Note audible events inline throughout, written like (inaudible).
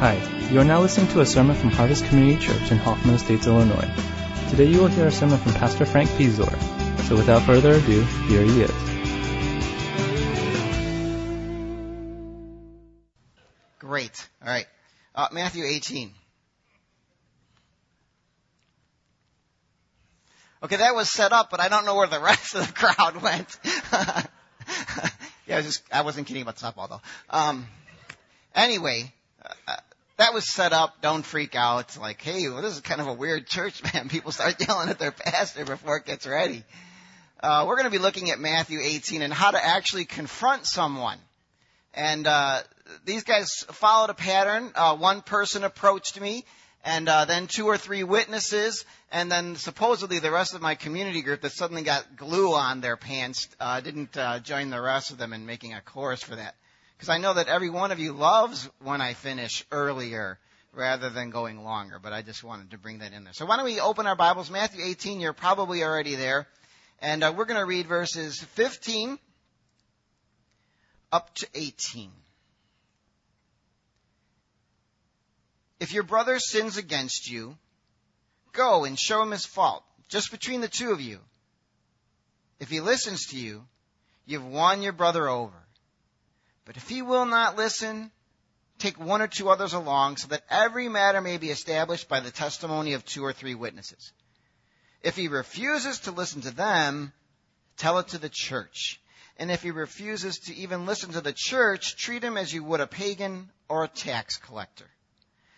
Hi, you are now listening to a sermon from Harvest Community Church in Hoffman Estates, Illinois. Today you will hear a sermon from Pastor Frank Piszczor. So without further ado, here he is. Great. All right. Uh, Matthew 18. Okay, that was set up, but I don't know where the (laughs) rest of the crowd went. (laughs) yeah, I was just, I wasn't kidding about the softball though. Um, anyway, uh, that was set up. Don't freak out. It's like, hey, well, this is kind of a weird church, (laughs) man. People start yelling at their pastor before it gets ready. Uh, we're going to be looking at Matthew 18 and how to actually confront someone. And uh, these guys followed a pattern. Uh, one person approached me, and uh, then two or three witnesses, and then supposedly the rest of my community group that suddenly got glue on their pants uh, didn't uh, join the rest of them in making a chorus for that. Because I know that every one of you loves when I finish earlier rather than going longer, but I just wanted to bring that in there. So why don't we open our Bibles? Matthew 18, you're probably already there. And uh, we're going to read verses 15 up to 18. If your brother sins against you, go and show him his fault, just between the two of you. If he listens to you, you've won your brother over. But if he will not listen, take one or two others along so that every matter may be established by the testimony of two or three witnesses. If he refuses to listen to them, tell it to the church. And if he refuses to even listen to the church, treat him as you would a pagan or a tax collector.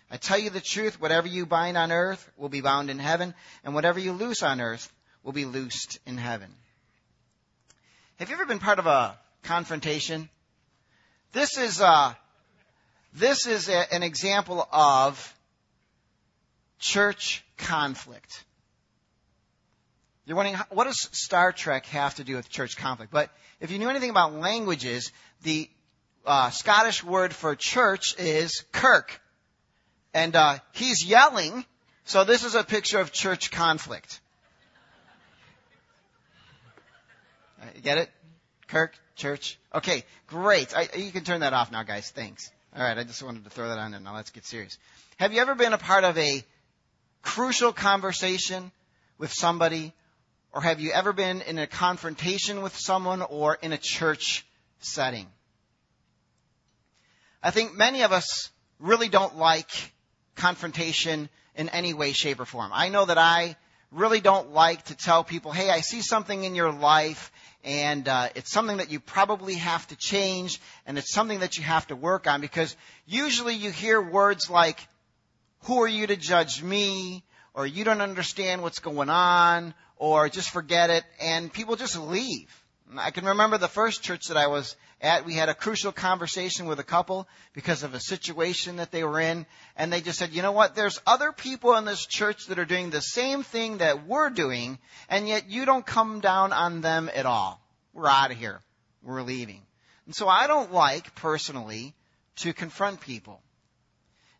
I tell you the truth, whatever you bind on earth will be bound in heaven, and whatever you loose on earth will be loosed in heaven. Have you ever been part of a confrontation? This is uh, this is a, an example of church conflict. You're wondering, what does Star Trek have to do with church conflict? But if you knew anything about languages, the uh, Scottish word for church is kirk. And uh, he's yelling, so this is a picture of church conflict. You get it? Kirk, church. Okay, great. I, you can turn that off now, guys. Thanks. All right, I just wanted to throw that on there. Now let's get serious. Have you ever been a part of a crucial conversation with somebody or have you ever been in a confrontation with someone or in a church setting? I think many of us really don't like confrontation in any way, shape, or form. I know that I really don't like to tell people, hey, I see something in your life and uh, it's something that you probably have to change and it's something that you have to work on because usually you hear words like, who are you to judge me? Or you don't understand what's going on or just forget it, and people just leave. I can remember the first church that I was at, we had a crucial conversation with a couple because of a situation that they were in, and they just said, you know what, there's other people in this church that are doing the same thing that we're doing, and yet you don't come down on them at all. We're out of here. We're leaving. And so I don't like, personally, to confront people.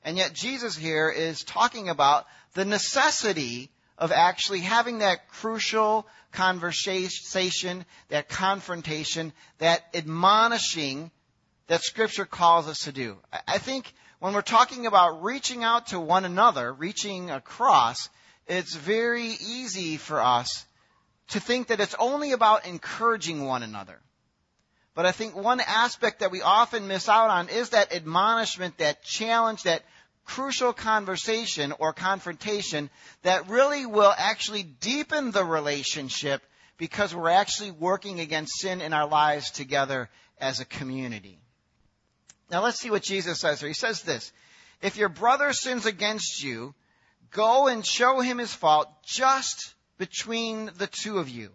And yet Jesus here is talking about the necessity of actually having that crucial conversation, that confrontation, that admonishing that scripture calls us to do. I think when we're talking about reaching out to one another, reaching across, it's very easy for us to think that it's only about encouraging one another. But I think one aspect that we often miss out on is that admonishment, that challenge, that crucial conversation or confrontation that really will actually deepen the relationship because we're actually working against sin in our lives together as a community. Now let's see what Jesus says here. He says this, if your brother sins against you, go and show him his fault just between the two of you.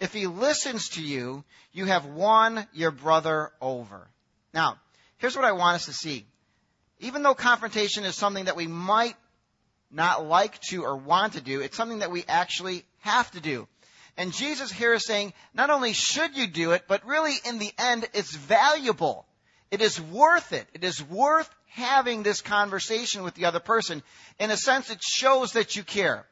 If he listens to you, you have won your brother over. Now, here's what I want us to see even though confrontation is something that we might not like to or want to do, it's something that we actually have to do. And Jesus here is saying, not only should you do it, but really in the end, it's valuable. It is worth it. It is worth having this conversation with the other person. In a sense, it shows that you care.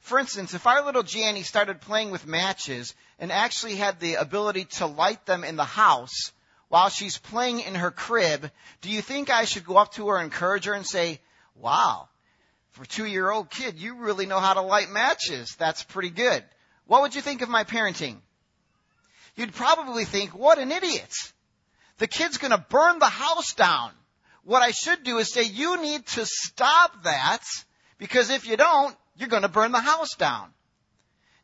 For instance, if our little Janny started playing with matches and actually had the ability to light them in the house, while she's playing in her crib, do you think I should go up to her encourage her and say, wow, for a two year old kid, you really know how to light matches. That's pretty good. What would you think of my parenting? You'd probably think, what an idiot. The kid's gonna burn the house down. What I should do is say, you need to stop that because if you don't, you're gonna burn the house down.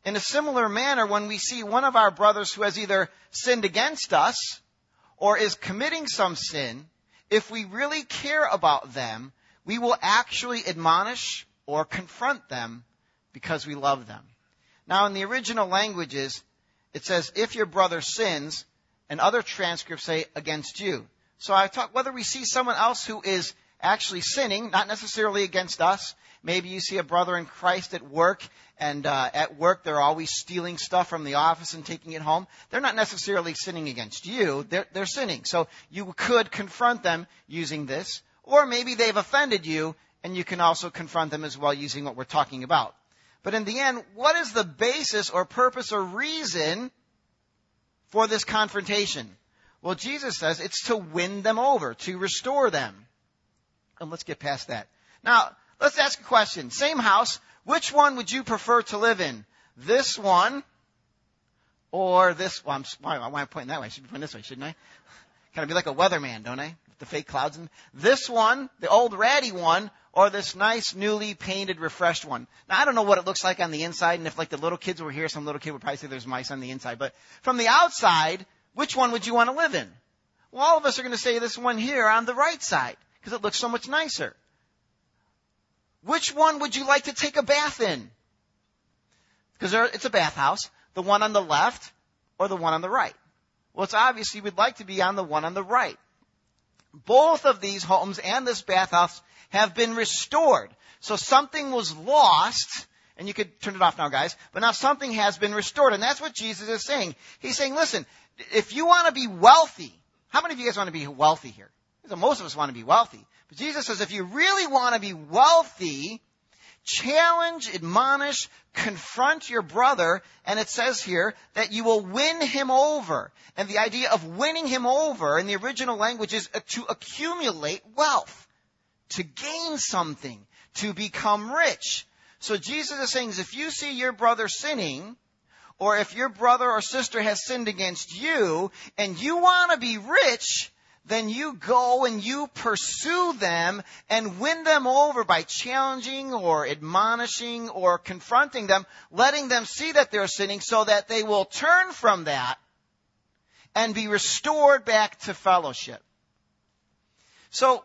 In a similar manner, when we see one of our brothers who has either sinned against us or is committing some sin, if we really care about them, we will actually admonish or confront them because we love them. Now, in the original languages, it says, if your brother sins, and other transcripts say against you. So I talk, whether we see someone else who is actually sinning, not necessarily against us, maybe you see a brother in Christ at work, and uh, at work they're always stealing stuff from the office and taking it home. They're not necessarily sinning against you, they're, they're sinning. So you could confront them using this. Or maybe they've offended you, and you can also confront them as well using what we're talking about. But in the end, what is the basis or purpose or reason for this confrontation? Well, Jesus says it's to win them over, to restore them. And let's get past that. Now, let's ask a question. Same house, which one would you prefer to live in? This one or this? Well, why, why am I pointing that way? I should be pointing this way, shouldn't I? Kind of be like a weatherman, don't I? With the fake clouds. In. This one, the old ratty one, or this nice newly painted, refreshed one. Now I don't know what it looks like on the inside, and if like the little kids were here, some little kid would probably say there's mice on the inside. But from the outside, which one would you want to live in? Well, all of us are going to say this one here on the right side because it looks so much nicer. Which one would you like to take a bath in? Because it's a bathhouse. The one on the left or the one on the right? Well, it's obvious you would like to be on the one on the right. Both of these homes and this bathhouse have been restored. So something was lost, and you could turn it off now, guys, but now something has been restored. And that's what Jesus is saying. He's saying, listen, if you want to be wealthy, how many of you guys want to be wealthy here? Most of us want to be wealthy. But Jesus says, if you really want to be wealthy, challenge, admonish, confront your brother, and it says here that you will win him over. And the idea of winning him over in the original language is to accumulate wealth, to gain something, to become rich. So Jesus is saying, if you see your brother sinning, or if your brother or sister has sinned against you, and you want to be rich, then you go and you pursue them and win them over by challenging or admonishing or confronting them, letting them see that they're sinning so that they will turn from that and be restored back to fellowship. So,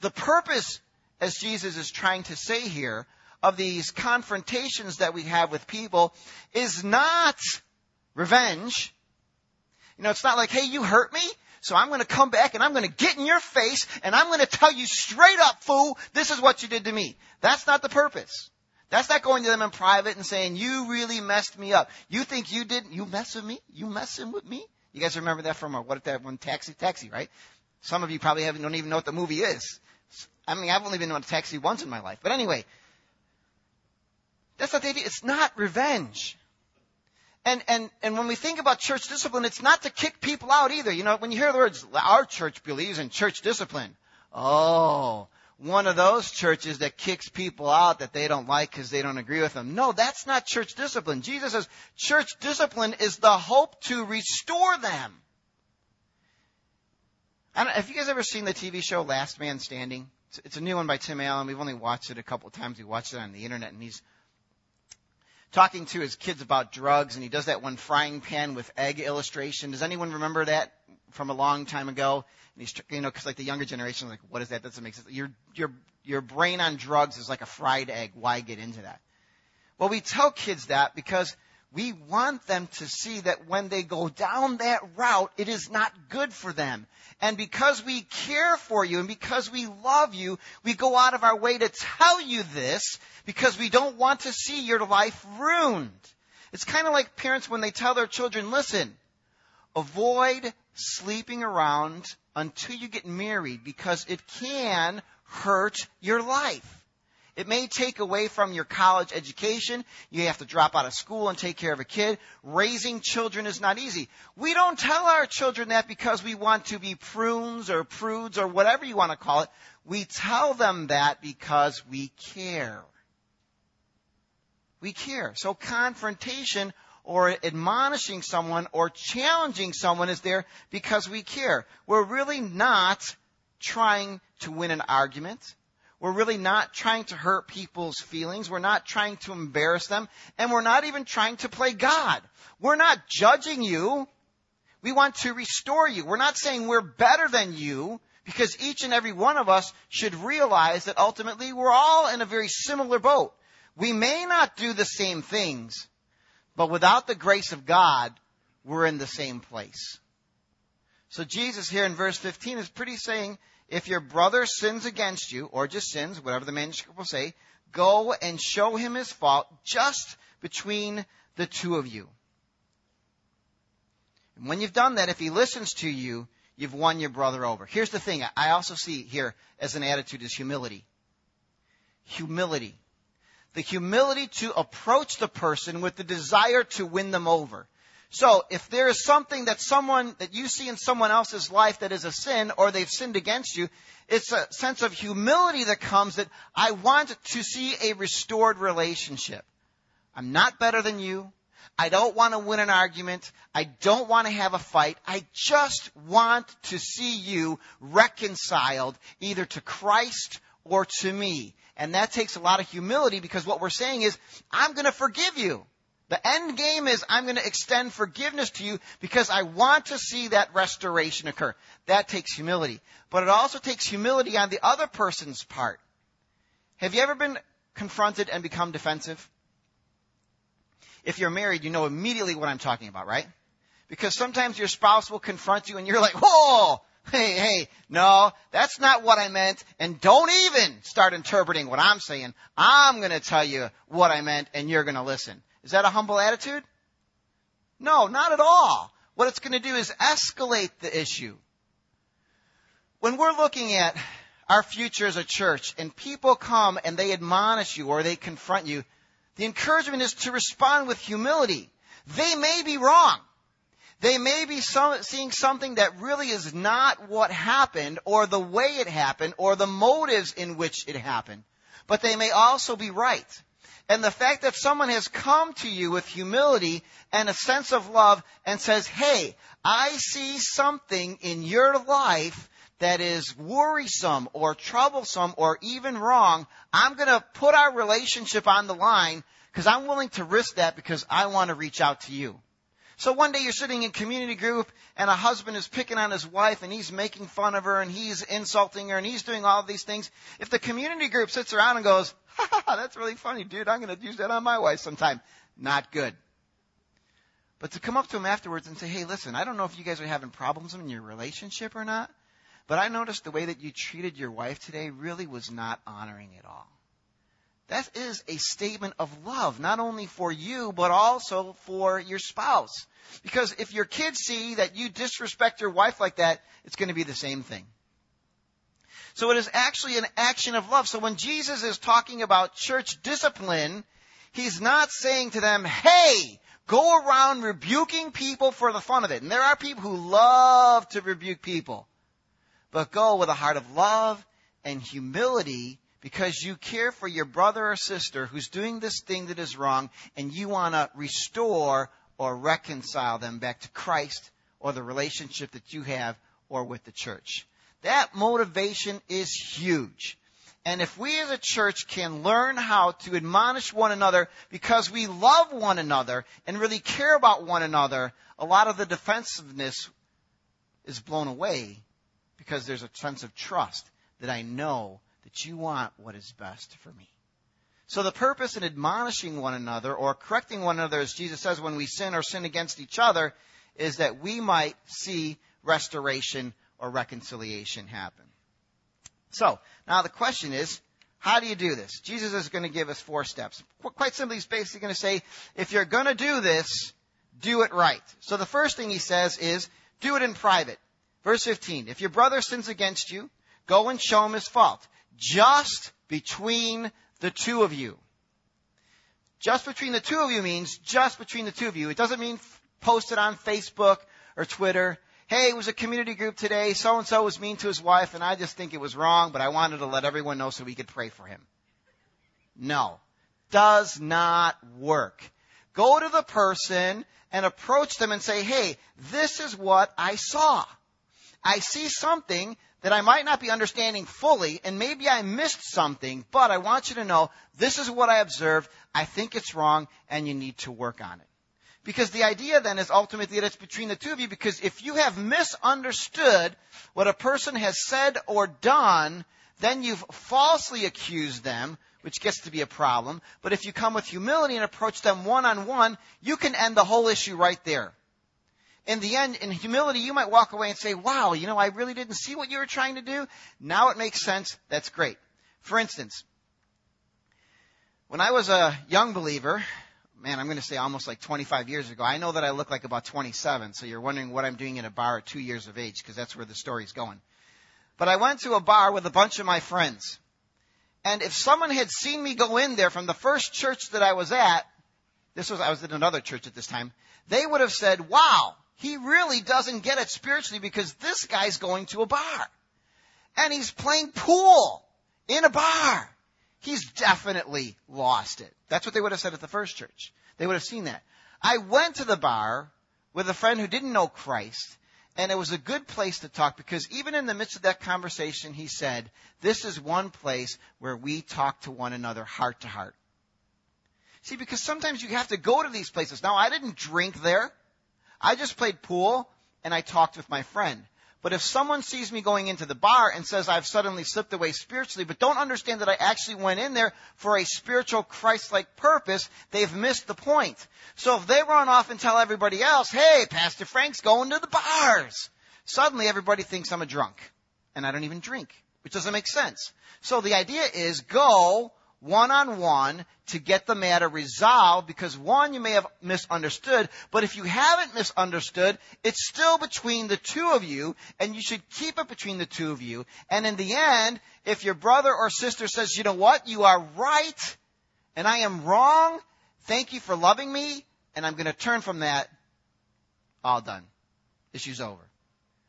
the purpose, as Jesus is trying to say here, of these confrontations that we have with people is not revenge. You know, it's not like, hey, you hurt me, so I'm going to come back and I'm going to get in your face and I'm going to tell you straight up, fool, this is what you did to me. That's not the purpose. That's not going to them in private and saying, you really messed me up. You think you didn't, you mess with me? You messing with me? You guys remember that from, our, what if that one, Taxi, Taxi, right? Some of you probably haven't, don't even know what the movie is. I mean, I've only been on a taxi once in my life. But anyway, that's not the idea. It's not revenge. And, and, and when we think about church discipline, it's not to kick people out either. You know, when you hear the words, our church believes in church discipline. Oh, one of those churches that kicks people out that they don't like because they don't agree with them. No, that's not church discipline. Jesus says church discipline is the hope to restore them. I don't, have you guys ever seen the TV show Last Man Standing? It's, it's a new one by Tim Allen. We've only watched it a couple of times. We watched it on the internet, and he's talking to his kids about drugs, and he does that one frying pan with egg illustration. Does anyone remember that from a long time ago? And he's, you know, because like the younger generation, like, what is that? That doesn't make sense. Your your your brain on drugs is like a fried egg. Why get into that? Well, we tell kids that because we want them to see that when they go down that route, it is not good for them. And because we care for you and because we love you, we go out of our way to tell you this because we don't want to see your life ruined. It's kind of like parents when they tell their children, listen, avoid sleeping around until you get married because it can hurt your life. It may take away from your college education. You have to drop out of school and take care of a kid. Raising children is not easy. We don't tell our children that because we want to be prunes or prudes or whatever you want to call it. We tell them that because we care. We care. So confrontation or admonishing someone or challenging someone is there because we care. We're really not trying to win an argument. We're really not trying to hurt people's feelings. We're not trying to embarrass them. And we're not even trying to play God. We're not judging you. We want to restore you. We're not saying we're better than you because each and every one of us should realize that ultimately we're all in a very similar boat. We may not do the same things, but without the grace of God, we're in the same place. So Jesus here in verse 15 is pretty saying, if your brother sins against you, or just sins, whatever the manuscript will say, go and show him his fault just between the two of you. And when you've done that, if he listens to you, you've won your brother over. Here's the thing I also see here as an attitude is humility. Humility. The humility to approach the person with the desire to win them over. So if there is something that someone, that you see in someone else's life that is a sin or they've sinned against you, it's a sense of humility that comes that I want to see a restored relationship. I'm not better than you. I don't want to win an argument. I don't want to have a fight. I just want to see you reconciled either to Christ or to me. And that takes a lot of humility because what we're saying is, I'm going to forgive you. The end game is I'm going to extend forgiveness to you because I want to see that restoration occur. That takes humility. But it also takes humility on the other person's part. Have you ever been confronted and become defensive? If you're married, you know immediately what I'm talking about, right? Because sometimes your spouse will confront you and you're like, whoa, hey, hey, no, that's not what I meant. And don't even start interpreting what I'm saying. I'm going to tell you what I meant and you're going to listen. Is that a humble attitude? No, not at all. What it's going to do is escalate the issue. When we're looking at our future as a church and people come and they admonish you or they confront you, the encouragement is to respond with humility. They may be wrong. They may be some, seeing something that really is not what happened or the way it happened or the motives in which it happened. But they may also be right. And the fact that someone has come to you with humility and a sense of love and says, Hey, I see something in your life that is worrisome or troublesome or even wrong. I'm going to put our relationship on the line because I'm willing to risk that because I want to reach out to you. So one day you're sitting in community group and a husband is picking on his wife and he's making fun of her and he's insulting her and he's doing all these things. If the community group sits around and goes, (laughs) ha, ha, that's really funny, dude, I'm going to use that on my wife sometime. Not good. But to come up to him afterwards and say, hey, listen, I don't know if you guys are having problems in your relationship or not, but I noticed the way that you treated your wife today really was not honoring at all. That is a statement of love, not only for you, but also for your spouse. Because if your kids see that you disrespect your wife like that, it's going to be the same thing. So it is actually an action of love. So when Jesus is talking about church discipline, he's not saying to them, hey, go around rebuking people for the fun of it. And there are people who love to rebuke people. But go with a heart of love and humility because you care for your brother or sister who's doing this thing that is wrong and you want to restore or reconcile them back to Christ or the relationship that you have or with the church. That motivation is huge. And if we as a church can learn how to admonish one another because we love one another and really care about one another, a lot of the defensiveness is blown away because there's a sense of trust that I know that you want what is best for me. So the purpose in admonishing one another or correcting one another, as Jesus says, when we sin or sin against each other, is that we might see restoration or reconciliation happen. So, now the question is, how do you do this? Jesus is going to give us four steps. Quite simply, he's basically going to say, if you're going to do this, do it right. So the first thing he says is, do it in private. Verse 15, if your brother sins against you, go and show him his fault just between the two of you. Just between the two of you means just between the two of you. It doesn't mean post it on Facebook or Twitter. Hey, it was a community group today. So and so was mean to his wife and I just think it was wrong, but I wanted to let everyone know so we could pray for him. No. Does not work. Go to the person and approach them and say, hey, this is what I saw. I see something that I might not be understanding fully, and maybe I missed something, but I want you to know this is what I observed. I think it's wrong, and you need to work on it. Because the idea then is ultimately that it's between the two of you, because if you have misunderstood what a person has said or done, then you've falsely accused them, which gets to be a problem. But if you come with humility and approach them one on one, you can end the whole issue right there in the end, in humility, you might walk away and say, wow, you know, I really didn't see what you were trying to do. Now it makes sense. That's great. For instance, when I was a young believer, man, I'm going to say almost like 25 years ago, I know that I look like about 27, so you're wondering what I'm doing in a bar at two years of age, because that's where the story's going. But I went to a bar with a bunch of my friends. And if someone had seen me go in there from the first church that I was at, this was, I was in another church at this time, they would have said, wow, he really doesn't get it spiritually because this guy's going to a bar. And he's playing pool in a bar. He's definitely lost it. That's what they would have said at the first church. They would have seen that. I went to the bar with a friend who didn't know Christ, and it was a good place to talk because even in the midst of that conversation, he said, This is one place where we talk to one another heart to heart. See, because sometimes you have to go to these places. Now, I didn't drink there. I just played pool and I talked with my friend. But if someone sees me going into the bar and says I've suddenly slipped away spiritually, but don't understand that I actually went in there for a spiritual Christ-like purpose, they've missed the point. So if they run off and tell everybody else, hey, Pastor Frank's going to the bars, suddenly everybody thinks I'm a drunk. And I don't even drink, which doesn't make sense. So the idea is go one on one to get the matter resolved because one, you may have misunderstood, but if you haven't misunderstood, it's still between the two of you and you should keep it between the two of you. And in the end, if your brother or sister says, you know what, you are right and I am wrong, thank you for loving me and I'm going to turn from that, all done. Issue's over.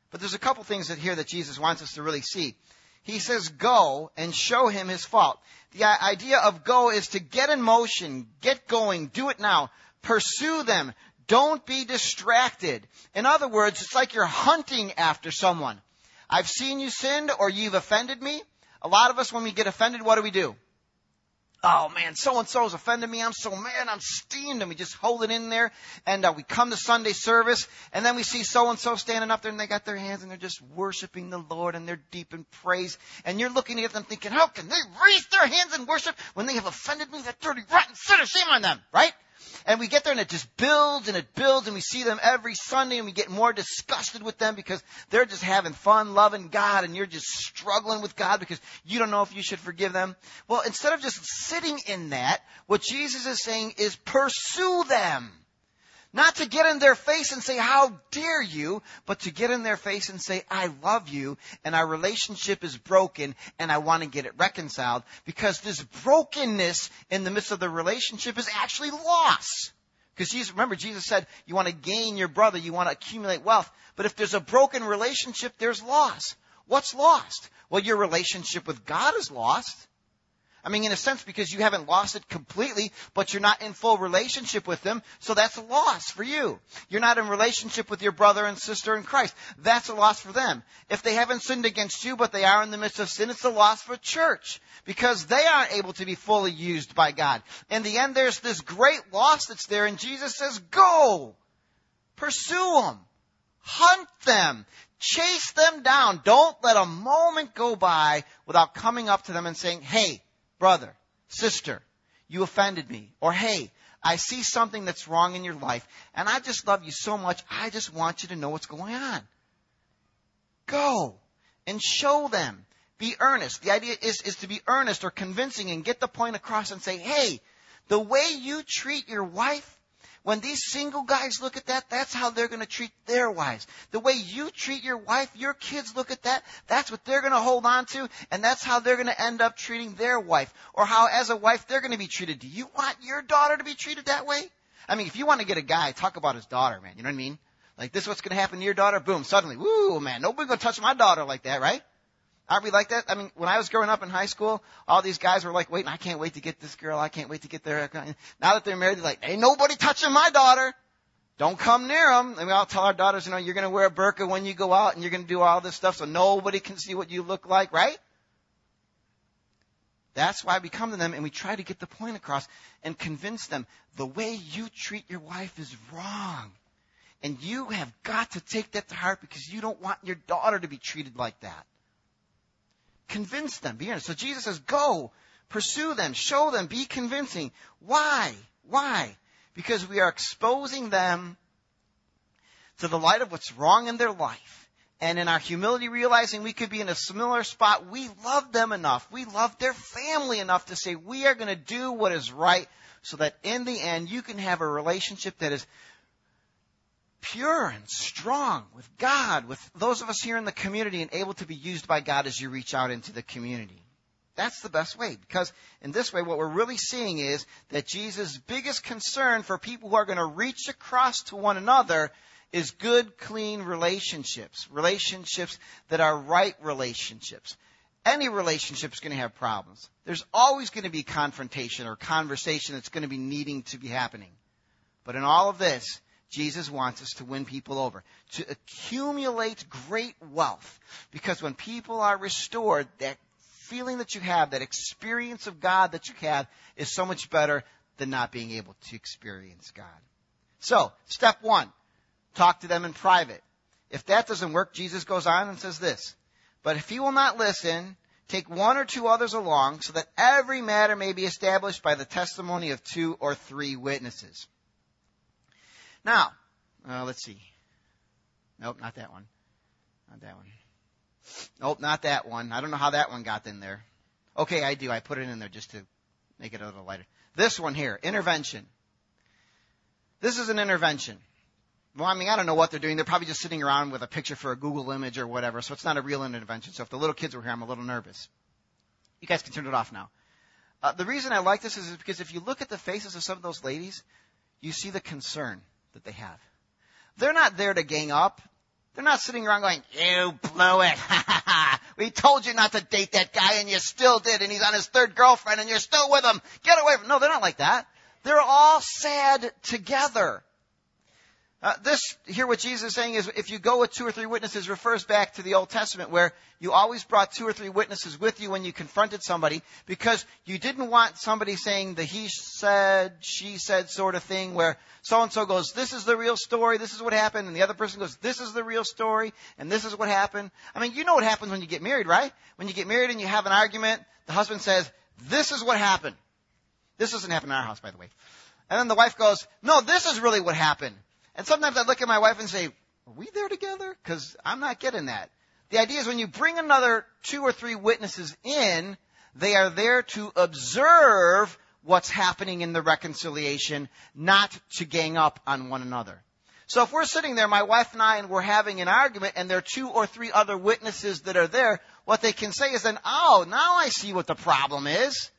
But there's a couple things that here that Jesus wants us to really see he says go and show him his fault. The idea of go is to get in motion, get going, do it now, pursue them, don't be distracted. In other words, it's like you're hunting after someone. I've seen you sinned or you've offended me. A lot of us, when we get offended, what do we do? Oh man, so and so's offended me. I'm so mad. I'm steamed. And we just hold it in there. And uh, we come to Sunday service, and then we see so and so standing up there, and they got their hands, and they're just worshiping the Lord, and they're deep in praise. And you're looking at them thinking, how can they raise their hands in worship when they have offended me? That dirty, rotten sinner. Shame on them, right? And we get there and it just builds and it builds and we see them every Sunday and we get more disgusted with them because they're just having fun loving God and you're just struggling with God because you don't know if you should forgive them. Well, instead of just sitting in that, what Jesus is saying is pursue them. Not to get in their face and say, how dare you, but to get in their face and say, I love you and our relationship is broken and I want to get it reconciled because this brokenness in the midst of the relationship is actually loss. Because Jesus, remember, Jesus said, you want to gain your brother, you want to accumulate wealth. But if there's a broken relationship, there's loss. What's lost? Well, your relationship with God is lost. I mean, in a sense, because you haven't lost it completely, but you're not in full relationship with them, so that's a loss for you. You're not in relationship with your brother and sister in Christ. That's a loss for them. If they haven't sinned against you, but they are in the midst of sin, it's a loss for church, because they aren't able to be fully used by God. In the end, there's this great loss that's there, and Jesus says, go! Pursue them! Hunt them! Chase them down. Don't let a moment go by without coming up to them and saying, hey, brother, sister, you offended me. Or hey, I see something that's wrong in your life and I just love you so much. I just want you to know what's going on. Go and show them. Be earnest. The idea is, is to be earnest or convincing and get the point across and say, hey, the way you treat your wife When these single guys look at that, that's how they're going to treat their wives. The way you treat your wife, your kids look at that, that's what they're going to hold on to, and that's how they're going to end up treating their wife. Or how, as a wife, they're going to be treated. Do you want your daughter to be treated that way? I mean, if you want to get a guy, talk about his daughter, man. You know what I mean? Like, this is what's going to happen to your daughter? Boom, suddenly, woo, man, nobody's going to touch my daughter like that, right? Aren't we like that? I mean, when I was growing up in high school, all these guys were like, wait, I can't wait to get this girl. I can't wait to get there. Now that they're married, they're like, ain't nobody touching my daughter. Don't come near them. And we all tell our daughters, you know, you're going to wear a burqa when you go out and you're going to do all this stuff so nobody can see what you look like, right? That's why we come to them and we try to get the point across and convince them the way you treat your wife is wrong. And you have got to take that to heart because you don't want your daughter to be treated like that. Convince them. Be honest. So Jesus says, go, pursue them, show them, be convincing. Why? Why? Because we are exposing them to the light of what's wrong in their life. And in our humility, realizing we could be in a similar spot, we love them enough. We love their family enough to say we are going to do what is right so that in the end you can have a relationship that is pure and strong with God, with those of us here in the community, and able to be used by God as you reach out into the community. That's the best way because in this way, what we're really seeing is that Jesus' biggest concern for people who are going to reach across to one another is good, clean relationships. Relationships that are right relationships. Any relationship is going to have problems. There's always going to be confrontation or conversation that's going to be needing to be happening. But in all of this, Jesus wants us to win people over, to accumulate great wealth. Because when people are restored, that feeling that you have, that experience of God that you have, is so much better than not being able to experience God. So, step one, talk to them in private. If that doesn't work, Jesus goes on and says this, but if he will not listen, take one or two others along so that every matter may be established by the testimony of two or three witnesses. Now, uh, let's see. Nope, not that one. Not that one. Nope, not that one. I don't know how that one got in there. Okay, I do. I put it in there just to make it a little lighter. This one here, intervention. This is an intervention. Well, I mean, I don't know what they're doing. They're probably just sitting around with a picture for a Google image or whatever, so it's not a real intervention. So if the little kids were here, I'm a little nervous. You guys can turn it off now. Uh, the reason I like this is because if you look at the faces of some of those ladies, you see the concern that they have. They're not there to gang up. They're not sitting around going, you blew it. (laughs) we told you not to date that guy and you still did and he's on his third girlfriend and you're still with him. Get away from, no, they're not like that. They're all sad together. Uh, this here, what Jesus is saying is, if you go with two or three witnesses, refers back to the Old Testament, where you always brought two or three witnesses with you when you confronted somebody, because you didn't want somebody saying the he said, she said sort of thing, where so and so goes, "This is the real story. This is what happened," and the other person goes, "This is the real story, and this is what happened." I mean, you know what happens when you get married, right? When you get married and you have an argument, the husband says, "This is what happened." This doesn't happen in our house, by the way. And then the wife goes, "No, this is really what happened." And sometimes I look at my wife and say, are we there together? Because I'm not getting that. The idea is when you bring another two or three witnesses in, they are there to observe what's happening in the reconciliation, not to gang up on one another. So if we're sitting there, my wife and I, and we're having an argument, and there are two or three other witnesses that are there, what they can say is then, oh, now I see what the problem is.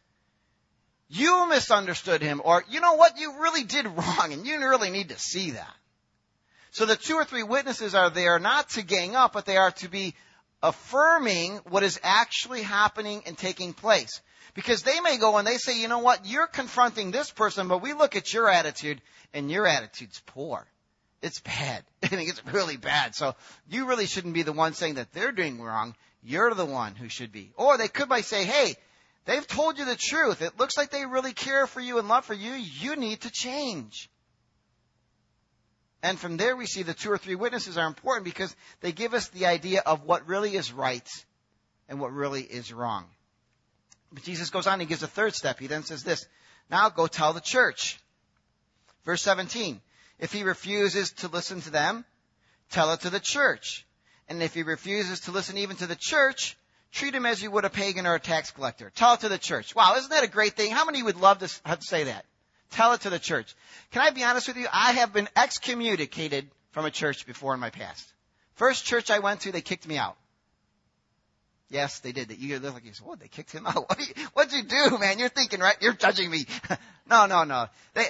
You misunderstood him, or you know what, you really did wrong, and you really need to see that. So the two or three witnesses are there not to gang up, but they are to be affirming what is actually happening and taking place. Because they may go and they say, you know what, you're confronting this person, but we look at your attitude and your attitude's poor. It's bad. (laughs) I think it's really bad. So you really shouldn't be the one saying that they're doing wrong. You're the one who should be. Or they could by say, hey, they've told you the truth. It looks like they really care for you and love for you. You need to change. And from there, we see the two or three witnesses are important because they give us the idea of what really is right and what really is wrong. But Jesus goes on and gives a third step. He then says this Now go tell the church. Verse 17 If he refuses to listen to them, tell it to the church. And if he refuses to listen even to the church, treat him as you would a pagan or a tax collector. Tell it to the church. Wow, isn't that a great thing? How many would love to say that? Tell it to the church. Can I be honest with you? I have been excommunicated from a church before in my past. First church I went to, they kicked me out. Yes, they did. You look like you said, "What? They kicked him out? (laughs) What you, what'd you do, man? You're thinking, right? You're judging me." (laughs) no, no, no. They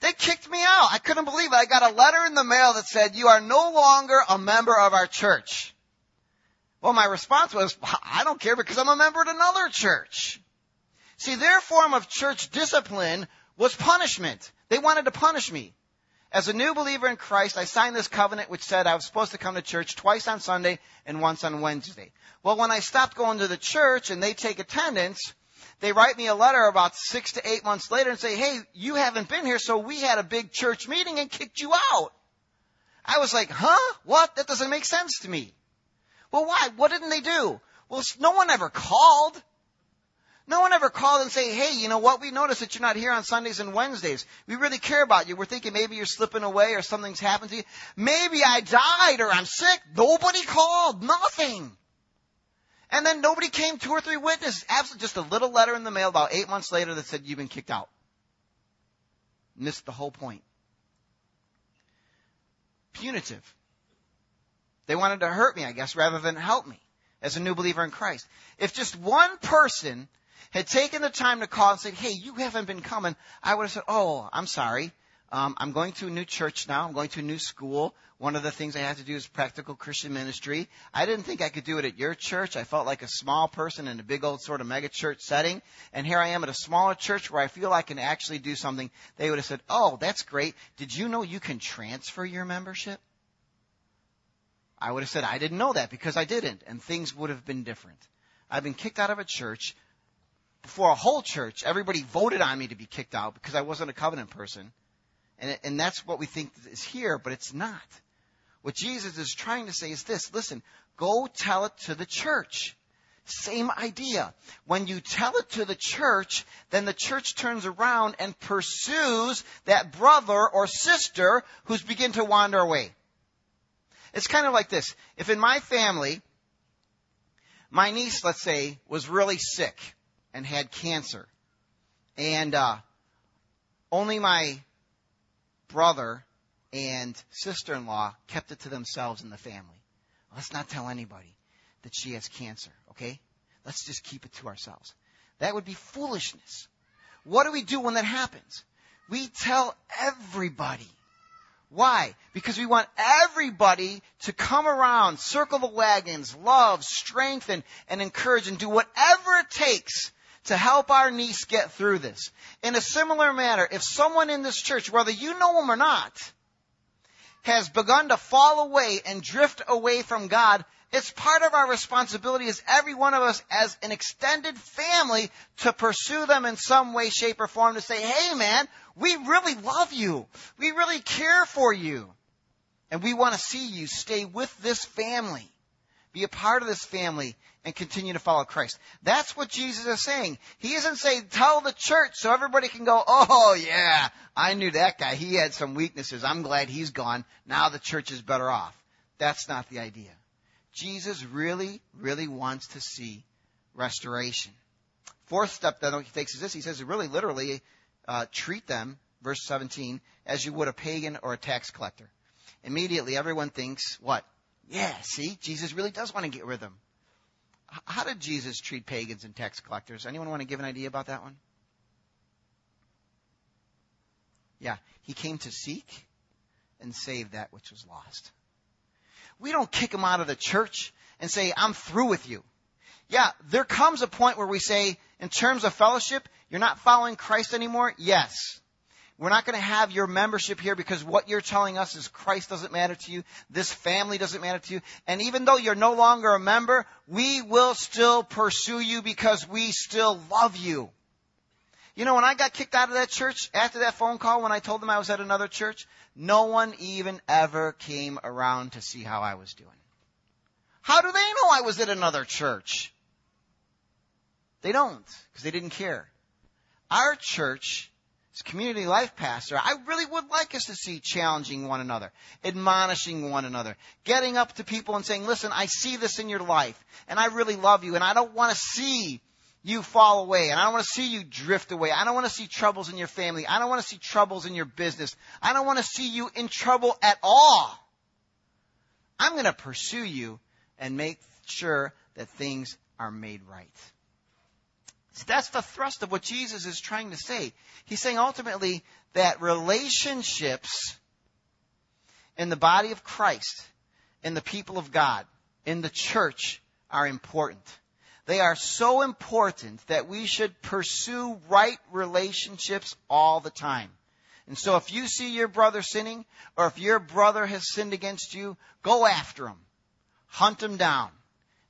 they kicked me out. I couldn't believe it. I got a letter in the mail that said, "You are no longer a member of our church." Well, my response was, "I don't care because I'm a member at another church." See, their form of church discipline was punishment. They wanted to punish me. As a new believer in Christ, I signed this covenant which said I was supposed to come to church twice on Sunday and once on Wednesday. Well, when I stopped going to the church and they take attendance, they write me a letter about six to eight months later and say, hey, you haven't been here, so we had a big church meeting and kicked you out. I was like, huh? What? That doesn't make sense to me. Well, why? What didn't they do? Well, no one ever called. No one ever called and say, hey, you know what? We noticed that you're not here on Sundays and Wednesdays. We really care about you. We're thinking maybe you're slipping away or something's happened to you. Maybe I died or I'm sick. Nobody called. Nothing. And then nobody came, two or three witnesses. Absolutely just a little letter in the mail about eight months later that said you've been kicked out. Missed the whole point. Punitive. They wanted to hurt me, I guess, rather than help me as a new believer in Christ. If just one person had taken the time to call and said, hey, you haven't been coming, I would have said, oh, I'm sorry. Um, I'm going to a new church now. I'm going to a new school. One of the things I have to do is practical Christian ministry. I didn't think I could do it at your church. I felt like a small person in a big old sort of mega church setting. And here I am at a smaller church where I feel I can actually do something. They would have said, oh, that's great. Did you know you can transfer your membership? I would have said, I didn't know that because I didn't. And things would have been different. I've been kicked out of a church before a whole church, everybody voted on me to be kicked out because I wasn't a covenant person. And, and that's what we think is here, but it's not. What Jesus is trying to say is this listen, go tell it to the church. Same idea. When you tell it to the church, then the church turns around and pursues that brother or sister who's begin to wander away. It's kind of like this. If in my family, my niece, let's say, was really sick, and had cancer. And uh, only my brother and sister in law kept it to themselves in the family. Let's not tell anybody that she has cancer, okay? Let's just keep it to ourselves. That would be foolishness. What do we do when that happens? We tell everybody. Why? Because we want everybody to come around, circle the wagons, love, strengthen, and encourage and do whatever it takes to help our niece get through this. In a similar manner, if someone in this church, whether you know them or not, has begun to fall away and drift away from God, it's part of our responsibility as every one of us as an extended family to pursue them in some way, shape, or form to say, hey man, we really love you. We really care for you. And we want to see you stay with this family. Be a part of this family and continue to follow Christ. That's what Jesus is saying. He isn't saying tell the church so everybody can go, oh yeah, I knew that guy. He had some weaknesses. I'm glad he's gone. Now the church is better off. That's not the idea. Jesus really, really wants to see restoration. Fourth step that he takes is this. He says, really literally, uh, treat them, verse 17, as you would a pagan or a tax collector. Immediately everyone thinks, what? Yeah, see, Jesus really does want to get rid of them. How did Jesus treat pagans and tax collectors? Anyone want to give an idea about that one? Yeah, he came to seek and save that which was lost. We don't kick them out of the church and say, I'm through with you. Yeah, there comes a point where we say, in terms of fellowship, you're not following Christ anymore? Yes. We're not going to have your membership here because what you're telling us is Christ doesn't matter to you. This family doesn't matter to you. And even though you're no longer a member, we will still pursue you because we still love you. You know, when I got kicked out of that church after that phone call when I told them I was at another church, no one even ever came around to see how I was doing. How do they know I was at another church? They don't, because they didn't care. Our church as community life pastor, I really would like us to see challenging one another, admonishing one another, getting up to people and saying, listen, I see this in your life and I really love you and I don't want to see you fall away. And I don't want to see you drift away. I don't want to see troubles in your family. I don't want to see troubles in your business. I don't want to see you in trouble at all. I'm going to pursue you and make sure that things are made right. That's the thrust of what Jesus is trying to say. He's saying ultimately that relationships in the body of Christ, in the people of God, in the church are important. They are so important that we should pursue right relationships all the time. And so if you see your brother sinning, or if your brother has sinned against you, go after him. Hunt him down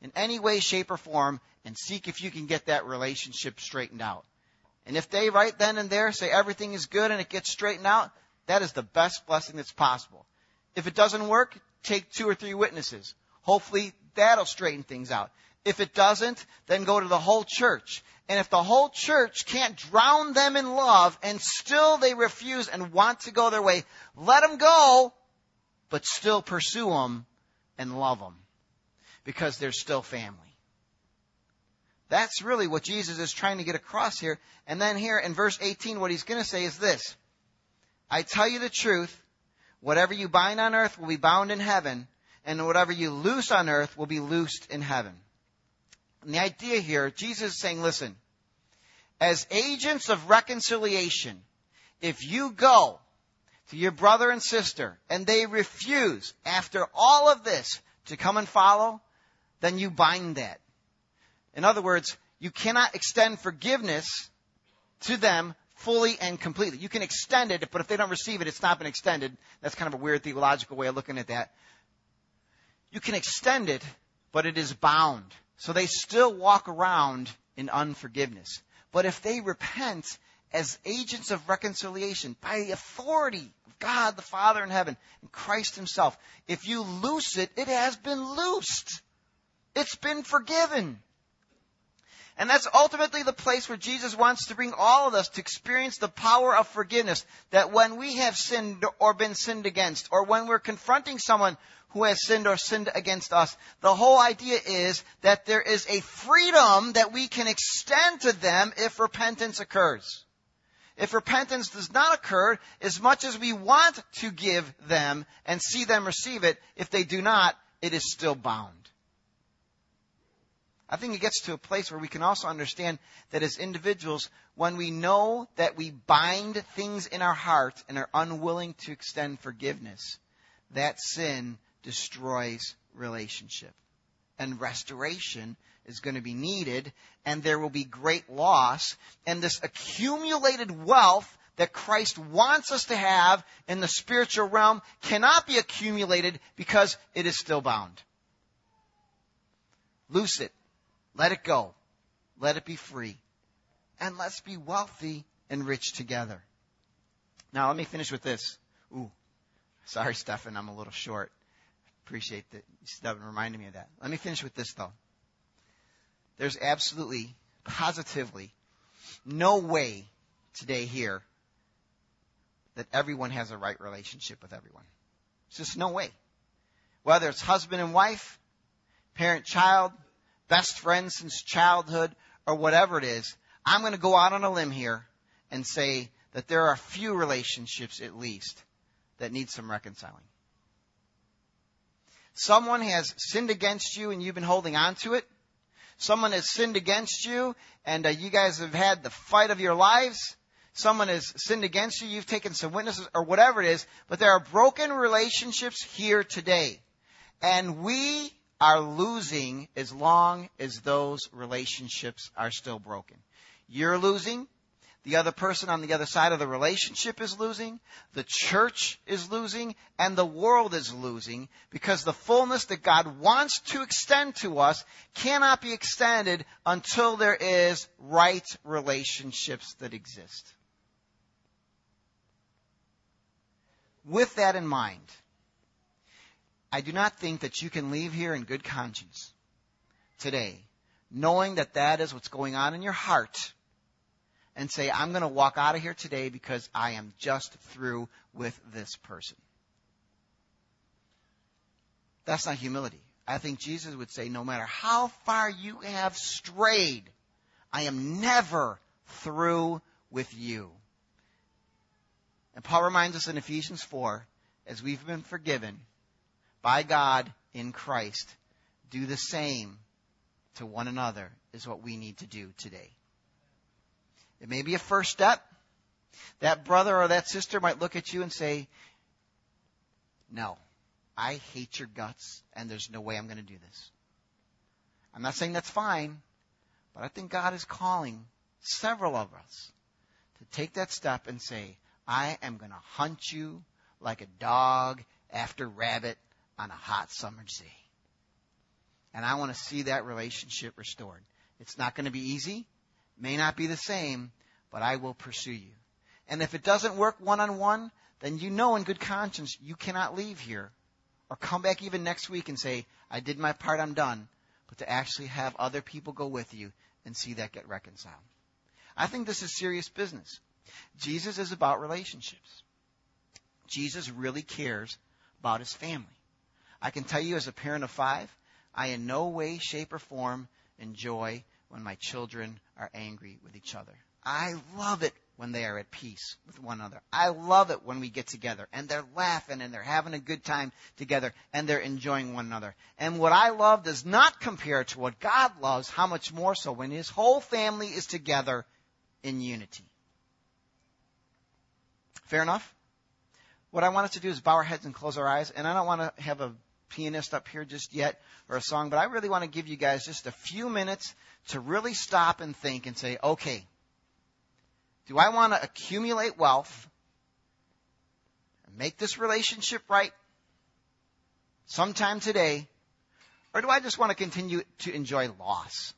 in any way, shape, or form, and seek if you can get that relationship straightened out. And if they right then and there say everything is good and it gets straightened out, that is the best blessing that's possible. If it doesn't work, take two or three witnesses. Hopefully that'll straighten things out. If it doesn't, then go to the whole church. And if the whole church can't drown them in love and still they refuse and want to go their way, let them go, but still pursue them and love them because they're still family. That's really what Jesus is trying to get across here. And then here in verse 18, what he's going to say is this. I tell you the truth, whatever you bind on earth will be bound in heaven, and whatever you loose on earth will be loosed in heaven. And the idea here, Jesus is saying, listen, as agents of reconciliation, if you go to your brother and sister and they refuse after all of this to come and follow, then you bind that. In other words, you cannot extend forgiveness to them fully and completely. You can extend it, but if they don't receive it, it's not been extended. That's kind of a weird theological way of looking at that. You can extend it, but it is bound. So they still walk around in unforgiveness. But if they repent as agents of reconciliation by the authority of God the Father in heaven and Christ Himself, if you loose it, it has been loosed. It's been forgiven. And that's ultimately the place where Jesus wants to bring all of us to experience the power of forgiveness. That when we have sinned or been sinned against, or when we're confronting someone who has sinned or sinned against us, the whole idea is that there is a freedom that we can extend to them if repentance occurs. If repentance does not occur, as much as we want to give them and see them receive it, if they do not, it is still bound. I think it gets to a place where we can also understand that as individuals, when we know that we bind things in our heart and are unwilling to extend forgiveness, that sin destroys relationship. And restoration is going to be needed, and there will be great loss. And this accumulated wealth that Christ wants us to have in the spiritual realm cannot be accumulated because it is still bound. Loose it let it go. Let it be free. And let's be wealthy and rich together. Now, let me finish with this. Ooh, sorry, Stefan, I'm a little short. Appreciate that Stefan reminded me of that. Let me finish with this, though. There's absolutely, positively, no way today here that everyone has a right relationship with everyone. It's just no way. Whether it's husband and wife, parent child, best friends since childhood, or whatever it is, I'm going to go out on a limb here and say that there are a few relationships at least that need some reconciling. Someone has sinned against you and you've been holding on to it. Someone has sinned against you and uh, you guys have had the fight of your lives. Someone has sinned against you, you've taken some witnesses, or whatever it is, but there are broken relationships here today. And we are losing as long as those relationships are still broken. You're losing. The other person on the other side of the relationship is losing. The church is losing. And the world is losing because the fullness that God wants to extend to us cannot be extended until there is right relationships that exist. With that in mind, I do not think that you can leave here in good conscience today, knowing that that is what's going on in your heart, and say, I'm going to walk out of here today because I am just through with this person. That's not humility. I think Jesus would say, no matter how far you have strayed, I am never through with you. And Paul reminds us in Ephesians 4, as we've been forgiven by God in Christ, do the same to one another is what we need to do today. It may be a first step. That brother or that sister might look at you and say, no, I hate your guts and there's no way I'm going to do this. I'm not saying that's fine, but I think God is calling several of us to take that step and say, I am going to hunt you like a dog after rabbit on a hot summer's day. And I want to see that relationship restored. It's not going to be easy, may not be the same, but I will pursue you. And if it doesn't work one on one, then you know in good conscience you cannot leave here or come back even next week and say, I did my part, I'm done. But to actually have other people go with you and see that get reconciled. I think this is serious business. Jesus is about relationships. Jesus really cares about his family. I can tell you as a parent of five, I in no way, shape, or form enjoy when my children are angry with each other. I love it when they are at peace with one another. I love it when we get together and they're laughing and they're having a good time together and they're enjoying one another. And what I love does not compare to what God loves, how much more so when his whole family is together in unity. Fair enough? What I want us to do is bow our heads and close our eyes, and I don't want to have a pianist up here just yet or a song, but I really want to give you guys just a few minutes to really stop and think and say, okay, do I want to accumulate wealth and make this relationship right sometime today, or do I just want to continue to enjoy loss?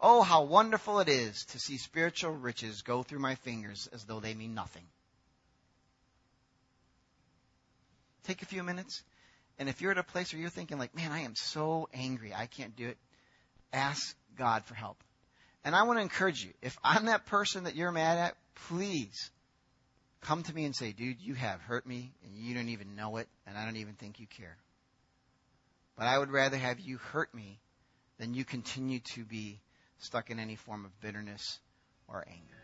Oh, how wonderful it is to see spiritual riches go through my fingers as though they mean nothing. Take a few minutes and if you're at a place where you're thinking like, man, I am so angry, I can't do it, ask God for help. And I want to encourage you, if I'm that person that you're mad at, please come to me and say, dude, you have hurt me and you don't even know it and I don't even think you care. But I would rather have you hurt me than you continue to be stuck in any form of bitterness or anger.